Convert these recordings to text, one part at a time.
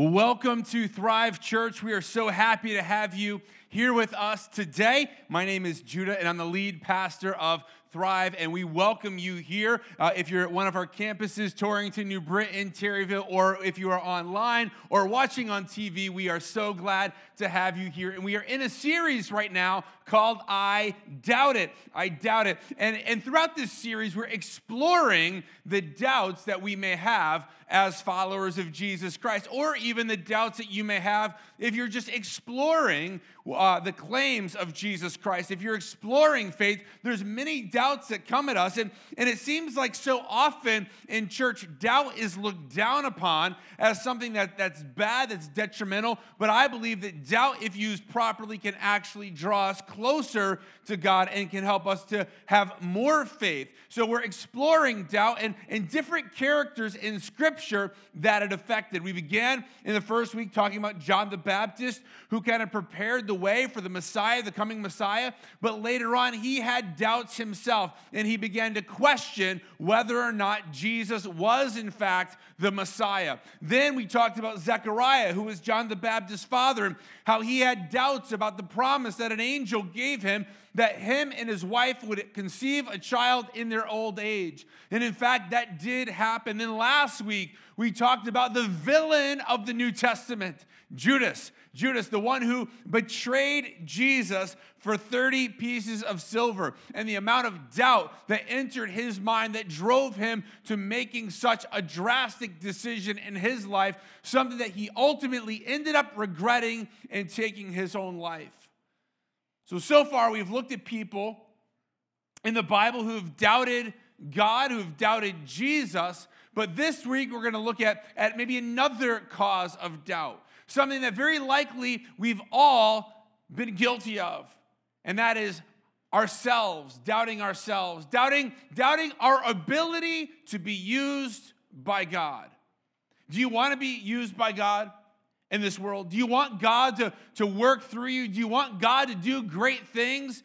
Welcome to Thrive Church. We are so happy to have you here with us today. My name is Judah, and I'm the lead pastor of Thrive, and we welcome you here. Uh, if you're at one of our campuses, Torrington, New Britain, Terryville, or if you are online or watching on TV, we are so glad to have you here. And we are in a series right now called I Doubt It. I Doubt It. And, and throughout this series, we're exploring the doubts that we may have as followers of Jesus Christ, or even the doubts that you may have if you're just exploring uh, the claims of Jesus Christ. If you're exploring faith, there's many doubts that come at us. And, and it seems like so often in church, doubt is looked down upon as something that, that's bad, that's detrimental. But I believe that doubt, if used properly, can actually draw us closer to God and can help us to have more faith. So we're exploring doubt and, and different characters in Scripture that it affected. We began in the first week talking about John the Baptist, who kind of prepared the way for the Messiah, the coming Messiah. But later on, he had doubts himself and he began to question whether or not Jesus was, in fact, the Messiah. Then we talked about Zechariah, who was John the Baptist's father, and how he had doubts about the promise that an angel gave him that him and his wife would conceive a child in their old age. And in fact, that did happen. Then last week, we talked about the villain of the New Testament, Judas. Judas, the one who betrayed Jesus for 30 pieces of silver, and the amount of doubt that entered his mind that drove him to making such a drastic decision in his life, something that he ultimately ended up regretting and taking his own life. So, so far, we've looked at people in the Bible who have doubted God, who have doubted Jesus. But this week, we're going to look at, at maybe another cause of doubt something that very likely we've all been guilty of, and that is ourselves, doubting ourselves, doubting, doubting our ability to be used by God. Do you want to be used by God in this world? Do you want God to, to work through you? Do you want God to do great things?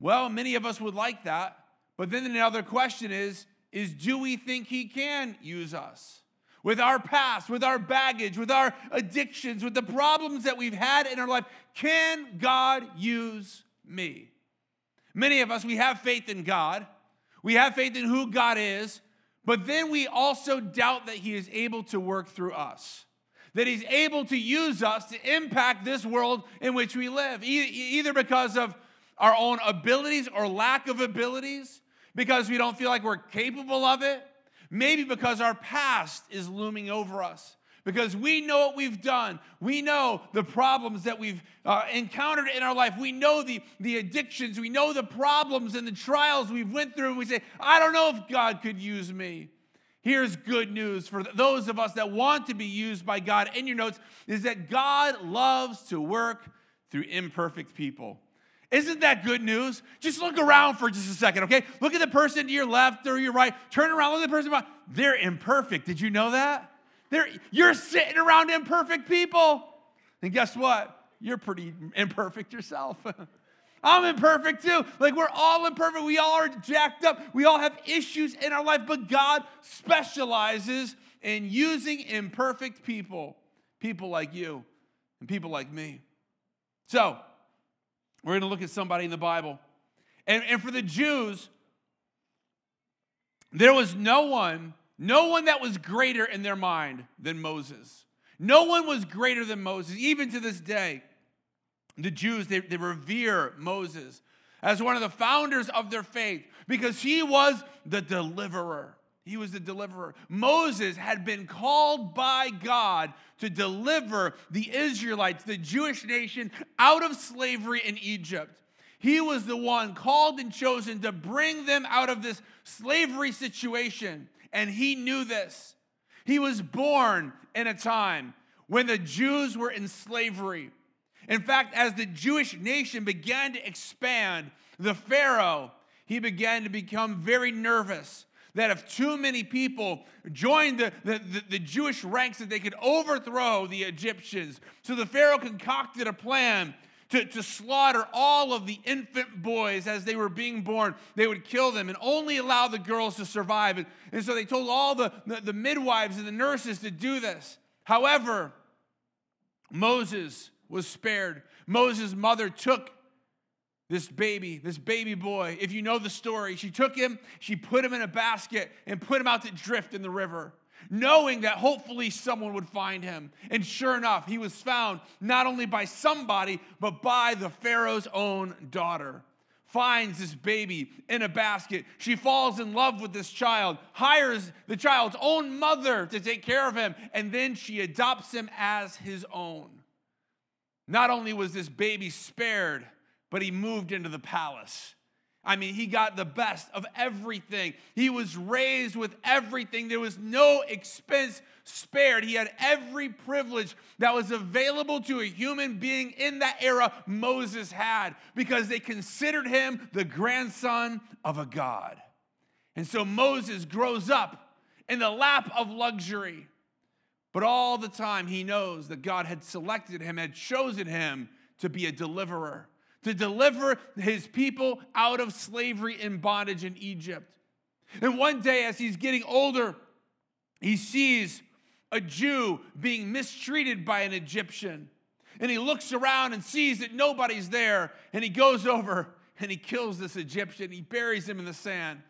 Well, many of us would like that. But then another question is, is do we think he can use us? with our past, with our baggage, with our addictions, with the problems that we've had in our life. Can God use me? Many of us, we have faith in God, we have faith in who God is, but then we also doubt that He is able to work through us. That he's able to use us to impact this world in which we live, either because of our own abilities or lack of abilities, because we don't feel like we're capable of it, Maybe because our past is looming over us. Because we know what we've done. We know the problems that we've uh, encountered in our life. We know the, the addictions. We know the problems and the trials we've went through. And we say, I don't know if God could use me. Here's good news for those of us that want to be used by God. In your notes is that God loves to work through imperfect people. Isn't that good news? Just look around for just a second, okay? Look at the person to your left or your right. Turn around, look at the person behind. They're imperfect. Did you know that? They're, you're sitting around imperfect people. And guess what? You're pretty imperfect yourself. I'm imperfect too. Like we're all imperfect. We all are jacked up. We all have issues in our life, but God specializes in using imperfect people, people like you and people like me. So, we're going to look at somebody in the Bible. And, and for the Jews, there was no one, no one that was greater in their mind than Moses. No one was greater than Moses, even to this day. The Jews, they, they revere Moses as one of the founders of their faith because he was the deliverer. He was the deliverer. Moses had been called by God to deliver the Israelites, the Jewish nation, out of slavery in Egypt. He was the one called and chosen to bring them out of this slavery situation. And he knew this. He was born in a time when the Jews were in slavery. In fact, as the Jewish nation began to expand, the Pharaoh, he began to become very nervous that if too many people joined the, the, the, the, Jewish ranks, that they could overthrow the Egyptians. So the Pharaoh concocted a plan to, to slaughter all of the infant boys as they were being born. They would kill them and only allow the girls to survive. And, and so they told all the, the, the midwives and the nurses to do this. However, Moses was spared. Moses' mother took this baby, this baby boy. If you know the story, she took him, she put him in a basket and put him out to drift in the river, knowing that hopefully someone would find him. And sure enough, he was found not only by somebody, but by the Pharaoh's own daughter. Finds this baby in a basket. She falls in love with this child, hires the child's own mother to take care of him, and then she adopts him as his own. Not only was this baby spared, but he moved into the palace. I mean, he got the best of everything. He was raised with everything. There was no expense spared. He had every privilege that was available to a human being in that era Moses had because they considered him the grandson of a God. And so Moses grows up in the lap of luxury. But all the time, he knows that God had selected him, had chosen him to be a deliverer, to deliver his people out of slavery and bondage in Egypt. And one day, as he's getting older, he sees a Jew being mistreated by an Egyptian. And he looks around and sees that nobody's there. And he goes over and he kills this Egyptian. He buries him in the sand.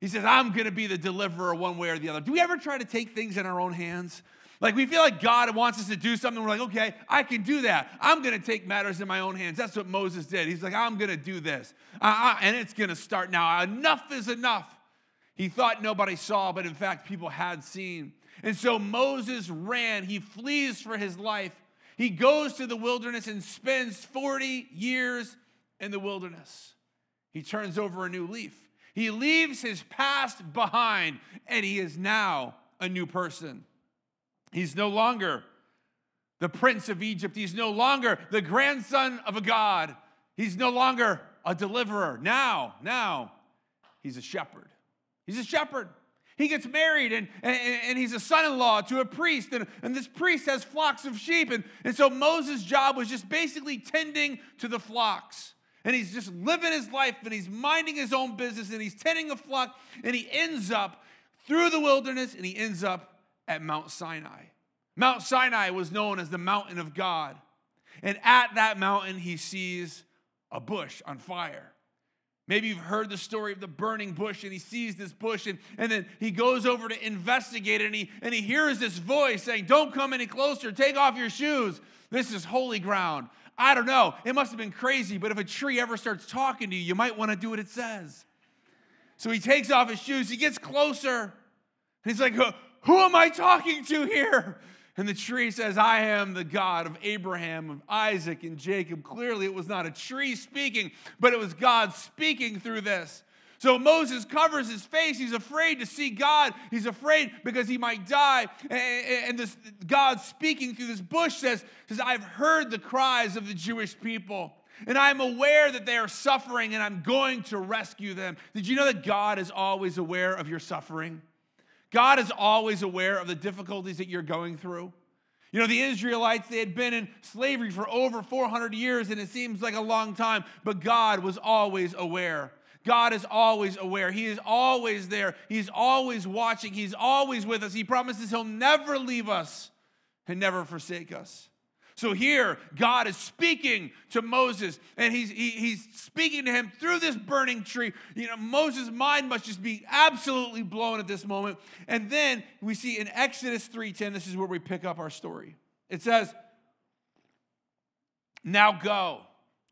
He says, I'm going to be the deliverer one way or the other. Do we ever try to take things in our own hands? Like we feel like God wants us to do something. We're like, okay, I can do that. I'm going to take matters in my own hands. That's what Moses did. He's like, I'm going to do this. Uh, and it's going to start now. Enough is enough. He thought nobody saw, but in fact, people had seen. And so Moses ran. He flees for his life. He goes to the wilderness and spends 40 years in the wilderness. He turns over a new leaf. He leaves his past behind, and he is now a new person. He's no longer the prince of Egypt. He's no longer the grandson of a god. He's no longer a deliverer. Now, now, he's a shepherd. He's a shepherd. He gets married and, and, and he's a son in law to a priest, and, and this priest has flocks of sheep. And, and so Moses' job was just basically tending to the flocks. And he's just living his life and he's minding his own business and he's tending the flock and he ends up through the wilderness and he ends up at Mount Sinai. Mount Sinai was known as the mountain of God. And at that mountain, he sees a bush on fire. Maybe you've heard the story of the burning bush, and he sees this bush, and, and then he goes over to investigate it, and he, and he hears this voice saying, Don't come any closer, take off your shoes. This is holy ground. I don't know. It must have been crazy, but if a tree ever starts talking to you, you might want to do what it says. So he takes off his shoes, he gets closer, and he's like, who am I talking to here? And the tree says, I am the God of Abraham, of Isaac, and Jacob. Clearly, it was not a tree speaking, but it was God speaking through this. So Moses covers his face. He's afraid to see God. He's afraid because he might die. And this God speaking through this bush says, says, I've heard the cries of the Jewish people. And I'm aware that they are suffering, and I'm going to rescue them. Did you know that God is always aware of your suffering? God is always aware of the difficulties that you're going through. You know, the Israelites, they had been in slavery for over 400 years, and it seems like a long time, but God was always aware. God is always aware. He is always there. He's always watching. He's always with us. He promises He'll never leave us and never forsake us. So here, God is speaking to Moses, and he's, he, he's speaking to him through this burning tree. You know, Moses' mind must just be absolutely blown at this moment. And then we see in Exodus 3:10, this is where we pick up our story. It says, Now go,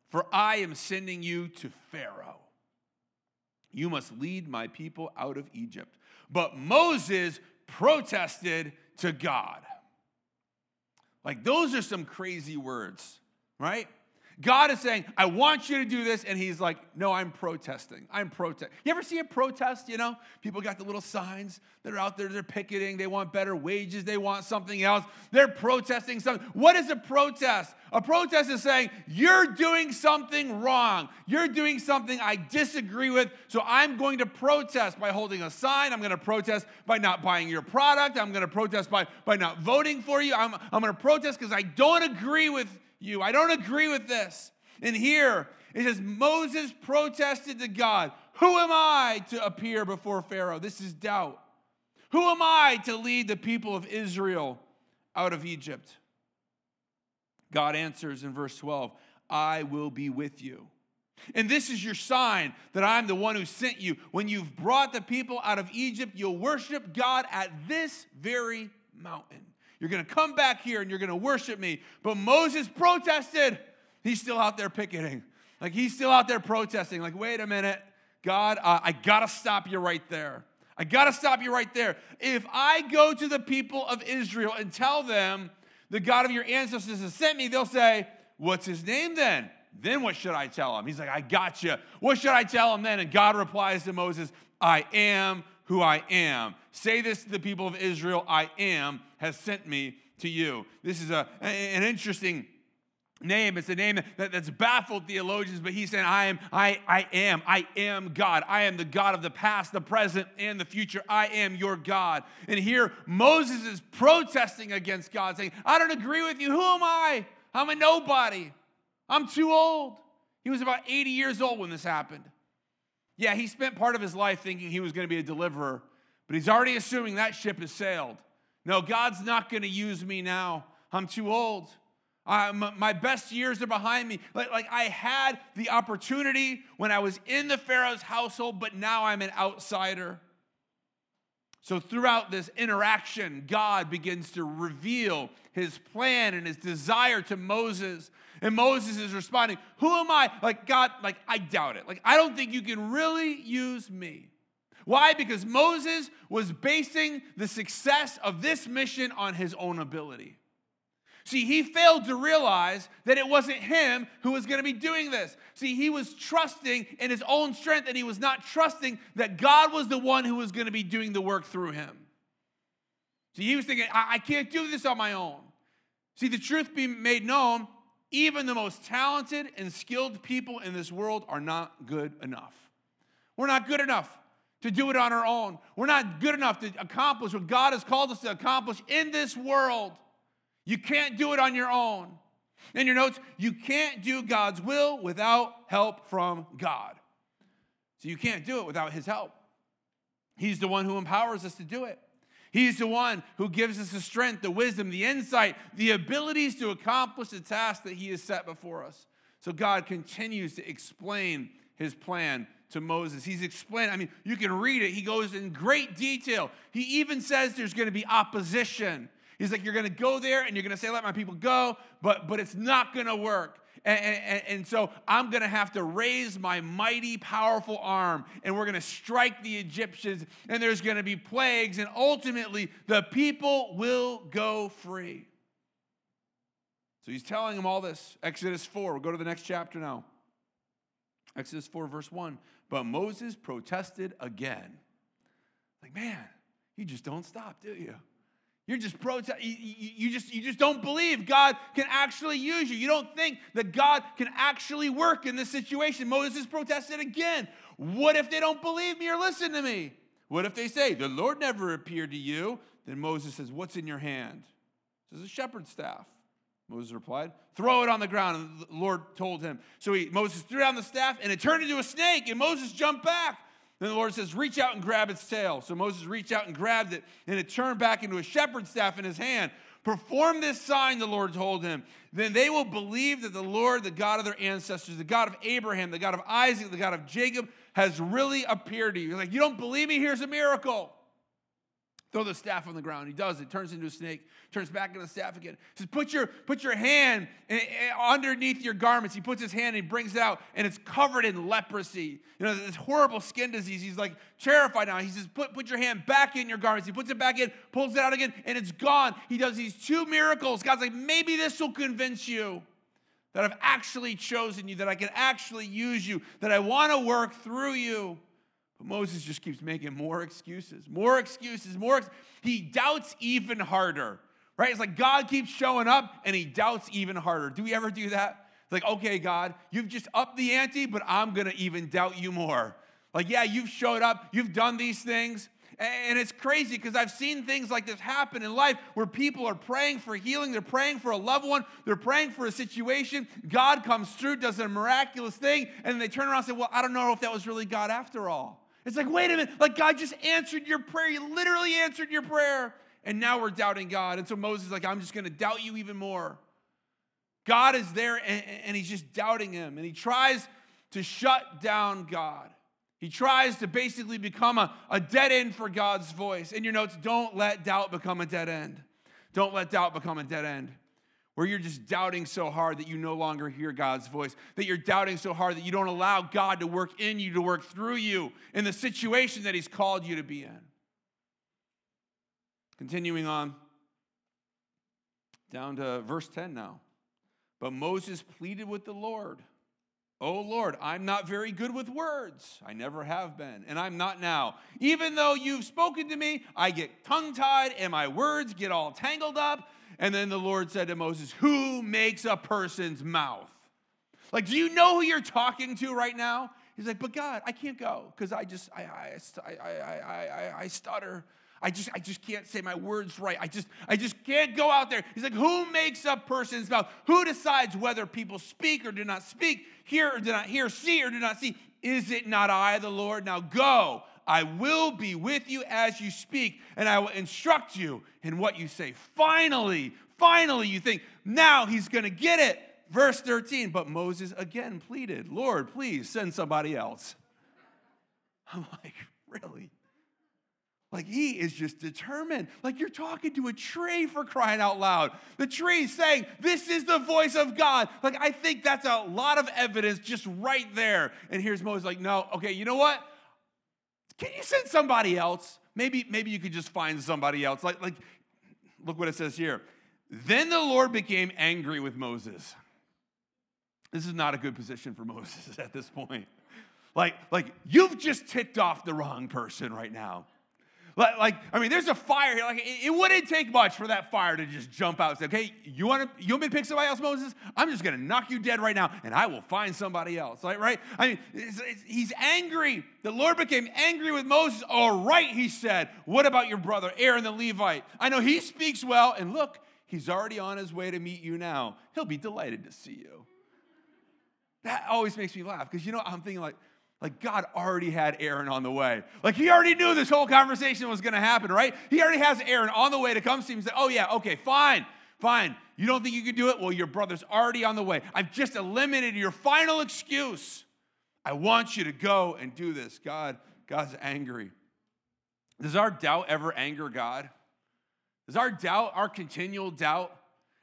for I am sending you to Pharaoh. You must lead my people out of Egypt. But Moses protested to God. Like, those are some crazy words, right? God is saying, I want you to do this. And he's like, No, I'm protesting. I'm protest. You ever see a protest? You know, people got the little signs that are out there, they're picketing, they want better wages, they want something else. They're protesting something. What is a protest? A protest is saying, You're doing something wrong. You're doing something I disagree with. So I'm going to protest by holding a sign. I'm going to protest by not buying your product. I'm going to protest by, by not voting for you. I'm, I'm going to protest because I don't agree with you. I don't agree with this. And here it says Moses protested to God, Who am I to appear before Pharaoh? This is doubt. Who am I to lead the people of Israel out of Egypt? God answers in verse 12, I will be with you. And this is your sign that I'm the one who sent you. When you've brought the people out of Egypt, you'll worship God at this very mountain. You're going to come back here and you're going to worship me. But Moses protested. He's still out there picketing. Like he's still out there protesting. Like, wait a minute, God, uh, I got to stop you right there. I got to stop you right there. If I go to the people of Israel and tell them the God of your ancestors has sent me, they'll say, What's his name then? Then what should I tell him? He's like, I got you. What should I tell him then? And God replies to Moses, I am who I am. Say this to the people of Israel I am has sent me to you. This is a, an interesting name. It's a name that, that's baffled theologians, but he's saying, I am, I, I am, I am God. I am the God of the past, the present, and the future. I am your God. And here Moses is protesting against God, saying, I don't agree with you. Who am I? I'm a nobody. I'm too old. He was about 80 years old when this happened. Yeah, he spent part of his life thinking he was going to be a deliverer, but he's already assuming that ship has sailed. No, God's not going to use me now. I'm too old. Uh, my best years are behind me. Like, like I had the opportunity when I was in the Pharaoh's household, but now I'm an outsider. So, throughout this interaction, God begins to reveal his plan and his desire to Moses. And Moses is responding, Who am I? Like, God, like, I doubt it. Like, I don't think you can really use me. Why? Because Moses was basing the success of this mission on his own ability. See, he failed to realize that it wasn't him who was going to be doing this. See, he was trusting in his own strength and he was not trusting that God was the one who was going to be doing the work through him. See, he was thinking, I, I can't do this on my own. See, the truth be made known, even the most talented and skilled people in this world are not good enough. We're not good enough to do it on our own. We're not good enough to accomplish what God has called us to accomplish in this world. You can't do it on your own. In your notes, you can't do God's will without help from God. So you can't do it without His help. He's the one who empowers us to do it. He's the one who gives us the strength, the wisdom, the insight, the abilities to accomplish the task that He has set before us. So God continues to explain His plan to Moses. He's explained, I mean, you can read it. He goes in great detail. He even says there's going to be opposition. He's like, you're going to go there and you're going to say, let my people go, but, but it's not going to work. And, and, and, so I'm going to have to raise my mighty, powerful arm, and we're going to strike the Egyptians, and there's going to be plagues, and ultimately the people will go free. So he's telling them all this. Exodus 4. We'll go to the next chapter now. Exodus 4, verse 1. But Moses protested again. Like, man, you just don't stop, do you? You're just protest. You, you, just you just don't believe God can actually use you. You don't think that God can actually work in this situation. Moses protested again. What if they don't believe me or listen to me? What if they say the Lord never appeared to you? Then Moses says, "What's in your hand?" Says a shepherd's staff. Moses replied, "Throw it on the ground." And the Lord told him. So he, Moses threw down the staff, and it turned into a snake. And Moses jumped back. Then the Lord says, Reach out and grab its tail. So Moses reached out and grabbed it, and it turned back into a shepherd's staff in his hand. Perform this sign, the Lord told him. Then they will believe that the Lord, the God of their ancestors, the God of Abraham, the God of Isaac, the God of Jacob, has really appeared to you. You're like, You don't believe me? Here's a miracle. Throw the staff on the ground. He does it. Turns into a snake. Turns back into the staff again. He says, put your, put your hand eh, eh, underneath your garments. He puts his hand and he brings it out, and it's covered in leprosy. You know, this horrible skin disease. He's like terrified now. He says, put, put your hand back in your garments. He puts it back in, pulls it out again, and it's gone. He does these two miracles. God's like, maybe this will convince you that I've actually chosen you, that I can actually use you, that I want to work through you. But Moses just keeps making more excuses, more excuses, more. Ex- he doubts even harder, right? It's like God keeps showing up and he doubts even harder. Do we ever do that? It's like, okay, God, you've just upped the ante, but I'm going to even doubt you more. Like, yeah, you've showed up, you've done these things. And it's crazy because I've seen things like this happen in life where people are praying for healing, they're praying for a loved one, they're praying for a situation. God comes through, does a miraculous thing, and they turn around and say, Well, I don't know if that was really God after all. It's like, wait a minute, like God just answered your prayer. He literally answered your prayer. and now we're doubting God. And so Moses is like, I'm just going to doubt you even more. God is there and, and he's just doubting him. And he tries to shut down God. He tries to basically become a, a dead end for God's voice. In your notes, don't let doubt become a dead end. Don't let doubt become a dead end where you're just doubting so hard that you no longer hear God's voice, that you're doubting so hard that you don't allow God to work in you, to work through you in the situation that He's called you to be in. Continuing on, down to verse 10 now. But Moses pleaded with the Lord. Oh Lord, I'm not very good with words. I never have been, and I'm not now. Even though you've spoken to me, I get tongue tied and my words get all tangled up. And then the Lord said to Moses, Who makes a person's mouth? Like, do you know who you're talking to right now? He's like, But God, I can't go because I just, I, I, I, I, I, I stutter. I just, I just can't say my words right. I just, I just can't go out there. He's like, who makes a person's mouth? Who decides whether people speak or do not speak, hear or do not hear, see or do not see? Is it not I, the Lord? Now go. I will be with you as you speak, and I will instruct you in what you say. Finally, finally, you think, now he's going to get it. Verse 13, but Moses again pleaded, Lord, please send somebody else. I'm like, really? Like he is just determined. Like you're talking to a tree for crying out loud. The tree saying, This is the voice of God. Like I think that's a lot of evidence just right there. And here's Moses like, No, okay, you know what? Can you send somebody else? Maybe, maybe you could just find somebody else. Like, like, look what it says here. Then the Lord became angry with Moses. This is not a good position for Moses at this point. Like, like you've just ticked off the wrong person right now. Like, I mean, there's a fire here. Like, it, it, wouldn't take much for that fire to just jump out and say, okay, you want to, you want me to pick somebody else, Moses? I'm just going to knock you dead right now, and I will find somebody else. Like, right? I mean, it's, it's, he's angry. The Lord became angry with Moses. All right, he said. What about your brother, Aaron the Levite? I know he speaks well, and look, he's already on his way to meet you now. He'll be delighted to see you. That always makes me laugh because, you know, I'm thinking like, like God already had Aaron on the way. Like he already knew this whole conversation was going to happen, right? He already has Aaron on the way to come see him and say, Oh, yeah, okay, fine, fine. You don't think you can do it? Well, your brother's already on the way. I've just eliminated your final excuse. I want you to go and do this. God, God's angry. Does our doubt ever anger God? Does our doubt, our continual doubt,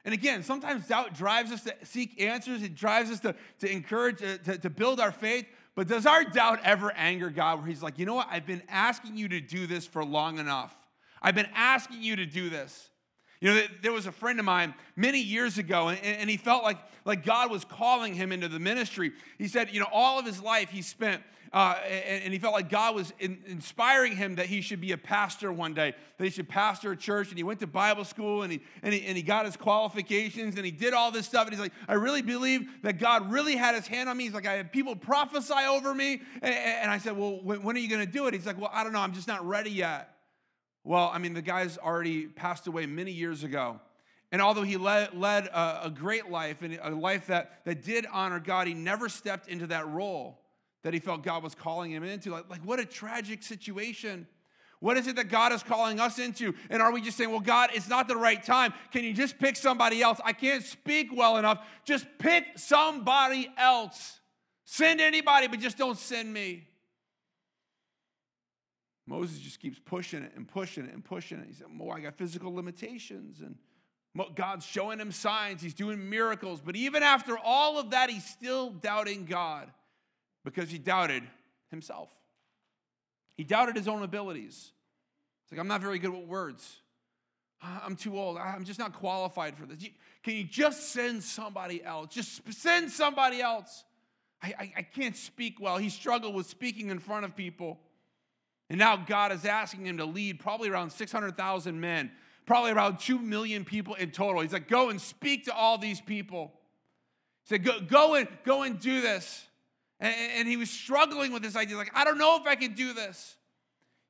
and again, sometimes doubt drives us to seek answers. It drives us to, to encourage, to, to, to build our faith. But does our doubt ever anger God where He's like, you know what? I've been asking you to do this for long enough. I've been asking you to do this. You know, there was a friend of mine many years ago, and, he felt like, like God was calling him into the ministry. He said, you know, all of his life he spent uh, and, and, he felt like God was in, inspiring him that he should be a pastor one day, that he should pastor a church. And he went to Bible school and he, and he, and he got his qualifications and he did all this stuff. And he's like, I really believe that God really had his hand on me. He's like, I had people prophesy over me. And, and I said, Well, when, when are you going to do it? He's like, Well, I don't know. I'm just not ready yet. Well, I mean, the guy's already passed away many years ago. And although he led, led a, a, great life and a life that, that did honor God, he never stepped into that role that he felt God was calling him into. Like, like, what a tragic situation. What is it that God is calling us into? And are we just saying, well, God, it's not the right time? Can you just pick somebody else? I can't speak well enough. Just pick somebody else. Send anybody, but just don't send me. Moses just keeps pushing it and pushing it and pushing it. He said, Well, I got physical limitations. And God's showing him signs, he's doing miracles. But even after all of that, he's still doubting God because he doubted himself. He doubted his own abilities. It's like, I'm not very good with words. I'm too old. I'm just not qualified for this. Can you just send somebody else? Just send somebody else. I, I, I can't speak well. He struggled with speaking in front of people. And now God is asking him to lead probably around 600,000 men, probably around 2 million people in total. He's like, go and speak to all these people. He said, go, go, and, go and do this. And, and he was struggling with this idea, like, I don't know if I can do this.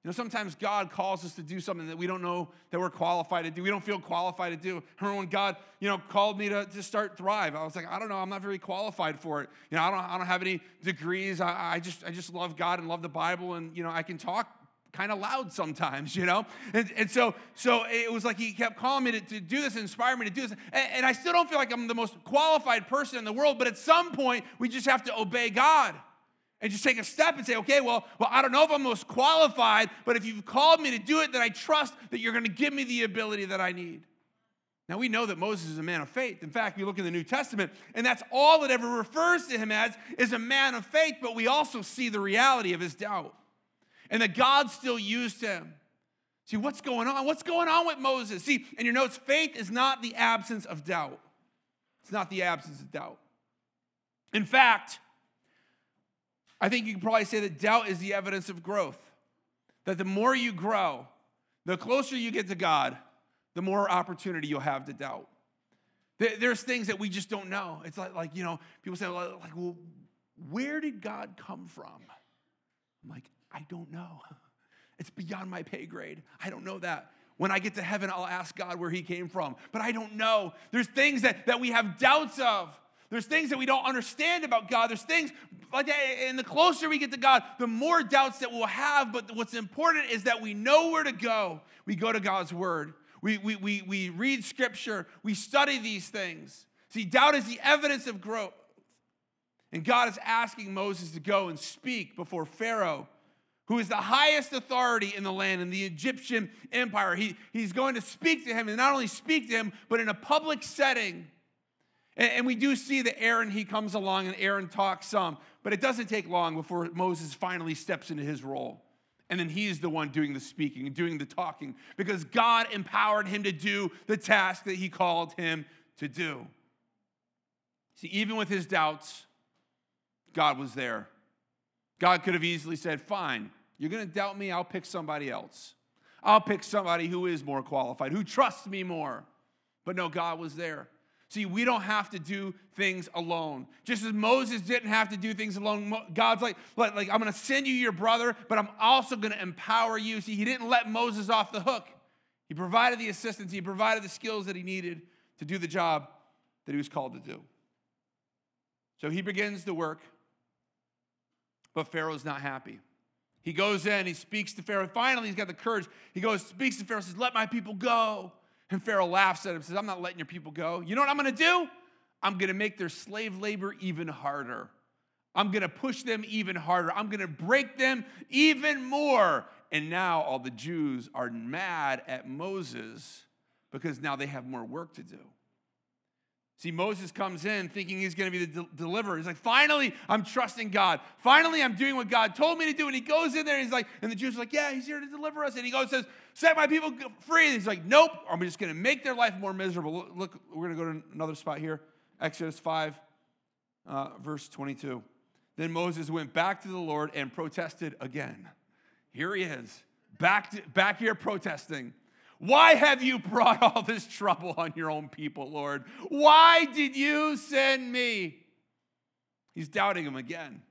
You know, sometimes God calls us to do something that we don't know that we're qualified to do. We don't feel qualified to do. remember when God, you know, called me to, to start Thrive. I was like, I don't know, I'm not very qualified for it. You know, I don't, I don't have any degrees. I, I just I just love God and love the Bible, and you know, I can talk kind of loud sometimes, you know? And, and, so, so it was like he kept calling me to, to do this, inspire me to do this. And, and I still don't feel like I'm the most qualified person in the world, but at some point, we just have to obey God and just take a step and say, okay, well, well, I don't know if I'm most qualified, but if you've called me to do it, then I trust that you're going to give me the ability that I need. Now we know that Moses is a man of faith. In fact, we look in the New Testament, and that's all it ever refers to him as is a man of faith, but we also see the reality of his doubt. And that God still used him. See, what's going on? What's going on with Moses? See, in your notes, faith is not the absence of doubt. It's not the absence of doubt. In fact, I think you can probably say that doubt is the evidence of growth. That the more you grow, the closer you get to God, the more opportunity you'll have to doubt. There's things that we just don't know. It's like, like you know, people say, like, well, where did God come from? I'm like, I don't know. It's beyond my pay grade. I don't know that. When I get to heaven, I'll ask God where he came from, but I don't know. There's things that, that we have doubts of. There's things that we don't understand about God. There's things like that. And the closer we get to God, the more doubts that we'll have. But what's important is that we know where to go. We go to God's word. We, we, we, we read scripture, we study these things. See, doubt is the evidence of growth. And God is asking Moses to go and speak before Pharaoh, who is the highest authority in the land in the Egyptian empire. He, he's going to speak to him, and not only speak to him, but in a public setting. And, we do see that Aaron, he comes along and Aaron talks some, but it doesn't take long before Moses finally steps into his role. And then he's the one doing the speaking and doing the talking because God empowered him to do the task that he called him to do. See, even with his doubts, God was there. God could have easily said, Fine, you're going to doubt me, I'll pick somebody else. I'll pick somebody who is more qualified, who trusts me more. But no, God was there. See, we don't have to do things alone. Just as Moses didn't have to do things alone, God's like, like I'm going to send you your brother, but I'm also going to empower you. See, he didn't let Moses off the hook. He provided the assistance, he provided the skills that he needed to do the job that he was called to do. So he begins the work, but Pharaoh's not happy. He goes in, he speaks to Pharaoh. Finally, he's got the courage. He goes, speaks to Pharaoh, says, Let my people go. And Pharaoh laughs at him, says, I'm not letting your people go. You know what I'm going to do? I'm going to make their slave labor even harder. I'm going to push them even harder. I'm going to break them even more. And now all the Jews are mad at Moses because now they have more work to do. See, Moses comes in thinking he's going to be the de- deliverer. He's like, finally, I'm trusting God. Finally, I'm doing what God told me to do. And he goes in there and he's like, and the Jews are like, yeah, he's here to deliver us. And he goes and says, set my people free. And he's like, nope, I'm just going to make their life more miserable. Look, we're going to go to another spot here. Exodus 5, uh, verse 22. Then Moses went back to the Lord and protested again. Here he is, back, to, back here protesting. Why have you brought all this trouble on your own people, Lord? Why did you send me? He's doubting him again.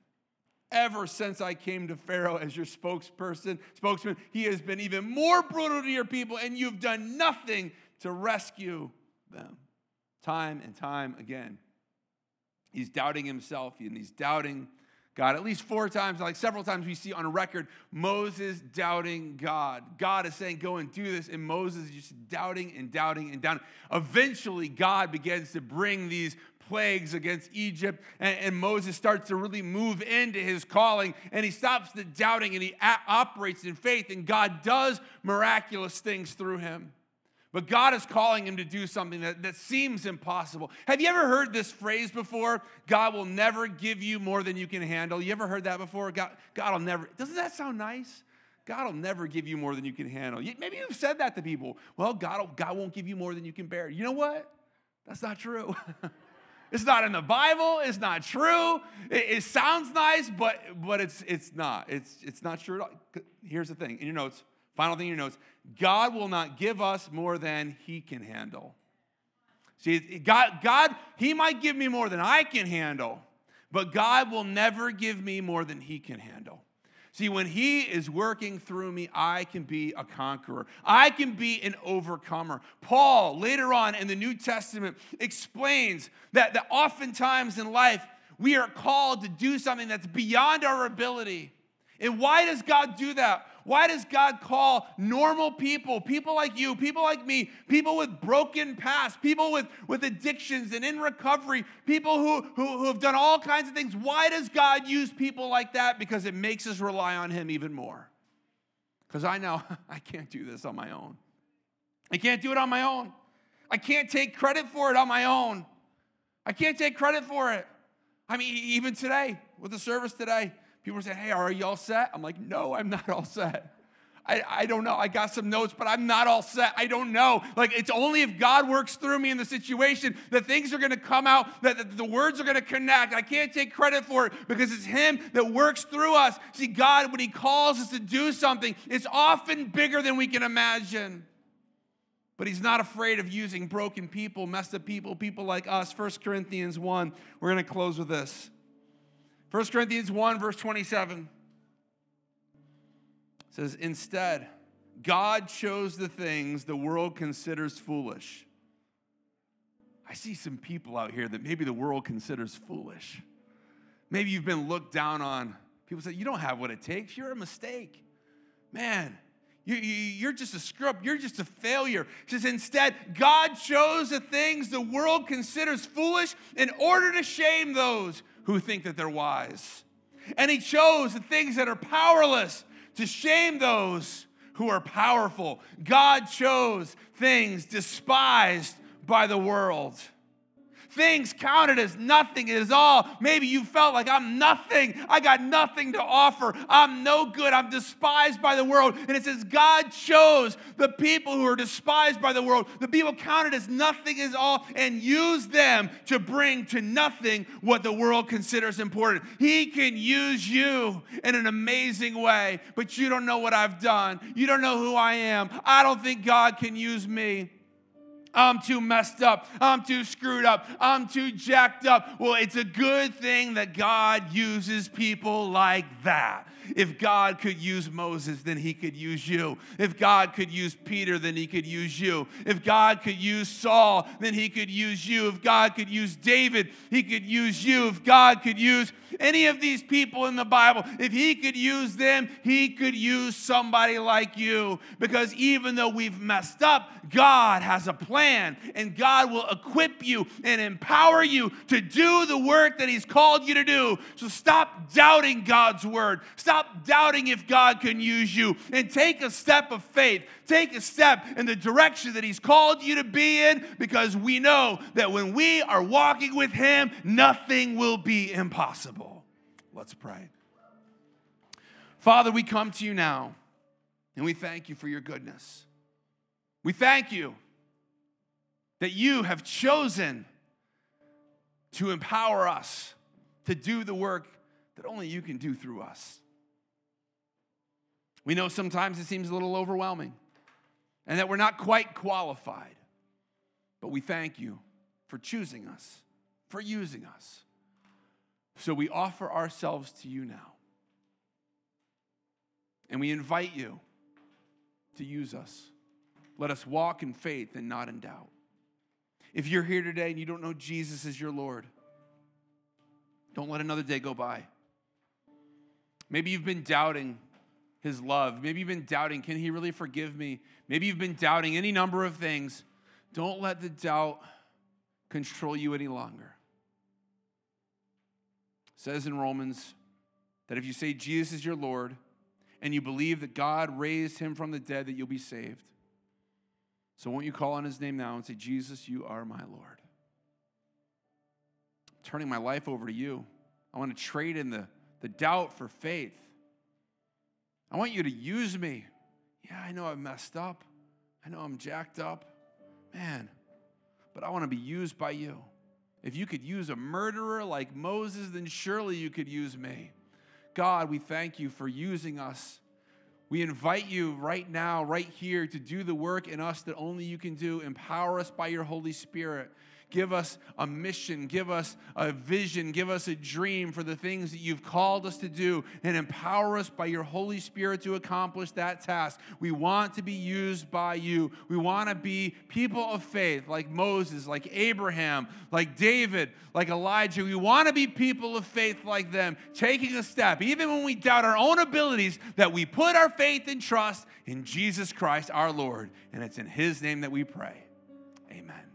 Ever since I came to Pharaoh as your spokesperson, spokesman, he has been even more brutal to your people, and you've done nothing to rescue them. Time and time again. He's doubting himself and he's doubting God. At least four times, like several times, we see on record Moses doubting God. God is saying, Go and do this. And Moses is just doubting and doubting and doubting. Eventually, God begins to bring these plagues against Egypt, and, and Moses starts to really move into his calling, and he stops the doubting and he a- operates in faith, and God does miraculous things through him. But God is calling him to do something that, that seems impossible. Have you ever heard this phrase before? God will never give you more than you can handle. You ever heard that before? God, God will never. Doesn't that sound nice? God will never give you more than you can handle. Maybe you've said that to people. Well, God, God won't give you more than you can bear. You know what? That's not true. it's not in the Bible. It's not true. It, it, sounds nice, but, but it's, it's not. It's, it's not true at all. Here's the thing in your notes Final thing in your notes God will not give us more than He can handle. See, God, God, He might give me more than I can handle, but God will never give me more than He can handle. See, when He is working through me, I can be a conqueror. I can be an overcomer. Paul, later on in the New Testament, explains that, that oftentimes in life, we are called to do something that's beyond our ability. And why does God do that? Why does God call normal people, people like you, people like me, people with broken past, people with, with addictions and in recovery, people who, who, who have done all kinds of things? Why does God use people like that? Because it makes us rely on Him even more. Because I know I can't do this on my own. I can't do it on my own. I can't take credit for it on my own. I can't take credit for it. I mean, even today, with the service today, people say, Hey, are you all set? I'm like, No, I'm not all set. I, I don't know. I got some notes, but I'm not all set. I don't know. Like, it's only if God works through me in the situation that things are going to come out, that, that the words are going to connect. I can't take credit for it because it's Him that works through us. See, God, when He calls us to do something, it's often bigger than we can imagine. But he's not afraid of using broken people, messed up people, people like us. 1 Corinthians 1. We're going to close with this. 1 Corinthians 1, verse 27 says, Instead, God chose the things the world considers foolish. I see some people out here that maybe the world considers foolish. Maybe you've been looked down on. People say, You don't have what it takes. You're a mistake. Man, you, are just a scrub. You're just a failure. He says, instead, God chose the things the world considers foolish in order to shame those who think that they're wise. And He chose the things that are powerless to shame those who are powerful. God chose things despised by the world things counted as nothing at all. Maybe you felt like I'm nothing. I got nothing to offer. I'm no good. I'm despised by the world. And it says God chose the people who are despised by the world, the people counted as nothing is all, and used them to bring to nothing what the world considers important. He can use you in an amazing way, but you don't know what I've done. You don't know who I am. I don't think God can use me. I'm too messed up. I'm too screwed up. I'm too jacked up. Well, it's a good thing that God uses people like that. If God could use Moses, then he could use you. If God could use Peter, then he could use you. If God could use Saul, then he could use you. If God could use David, he could use you. If God could use any of these people in the Bible, if he could use them, he could use somebody like you. Because even though we've messed up, God has a plan and God will equip you and empower you to do the work that he's called you to do. So stop doubting God's word. Stop Stop doubting if God can use you and take a step of faith. Take a step in the direction that He's called you to be in because we know that when we are walking with Him, nothing will be impossible. Let's pray. Father, we come to you now and we thank you for your goodness. We thank you that you have chosen to empower us to do the work that only you can do through us. We know sometimes it seems a little overwhelming and that we're not quite qualified. But we thank you for choosing us, for using us. So we offer ourselves to you now. And we invite you to use us. Let us walk in faith and not in doubt. If you're here today and you don't know Jesus as your Lord, don't let another day go by. Maybe you've been doubting his love. Maybe you've been doubting, can he really forgive me? Maybe you've been doubting any number of things. Don't let the doubt control you any longer. It says in Romans that if you say Jesus is your Lord and you believe that God raised him from the dead, that you'll be saved. So won't you call on his name now and say, Jesus, you are my Lord? I'm turning my life over to you. I want to trade in the, the doubt for faith. I want you to use me. Yeah, I know I've messed up. I know I'm jacked up. Man, but I want to be used by you. If you could use a murderer like Moses, then surely you could use me. God, we thank you for using us. We invite you right now, right here, to do the work in us that only you can do. Empower us by your Holy Spirit. Give us a mission, give us a vision, give us a dream for the things that you've called us to do, and empower us by your Holy Spirit to accomplish that task. We want to be used by you. We want to be people of faith like Moses, like Abraham, like David, like Elijah. We want to be people of faith like them, taking a step, even when we doubt our own abilities, that we put our faith and trust in Jesus Christ our Lord. And it's in His name that we pray. Amen.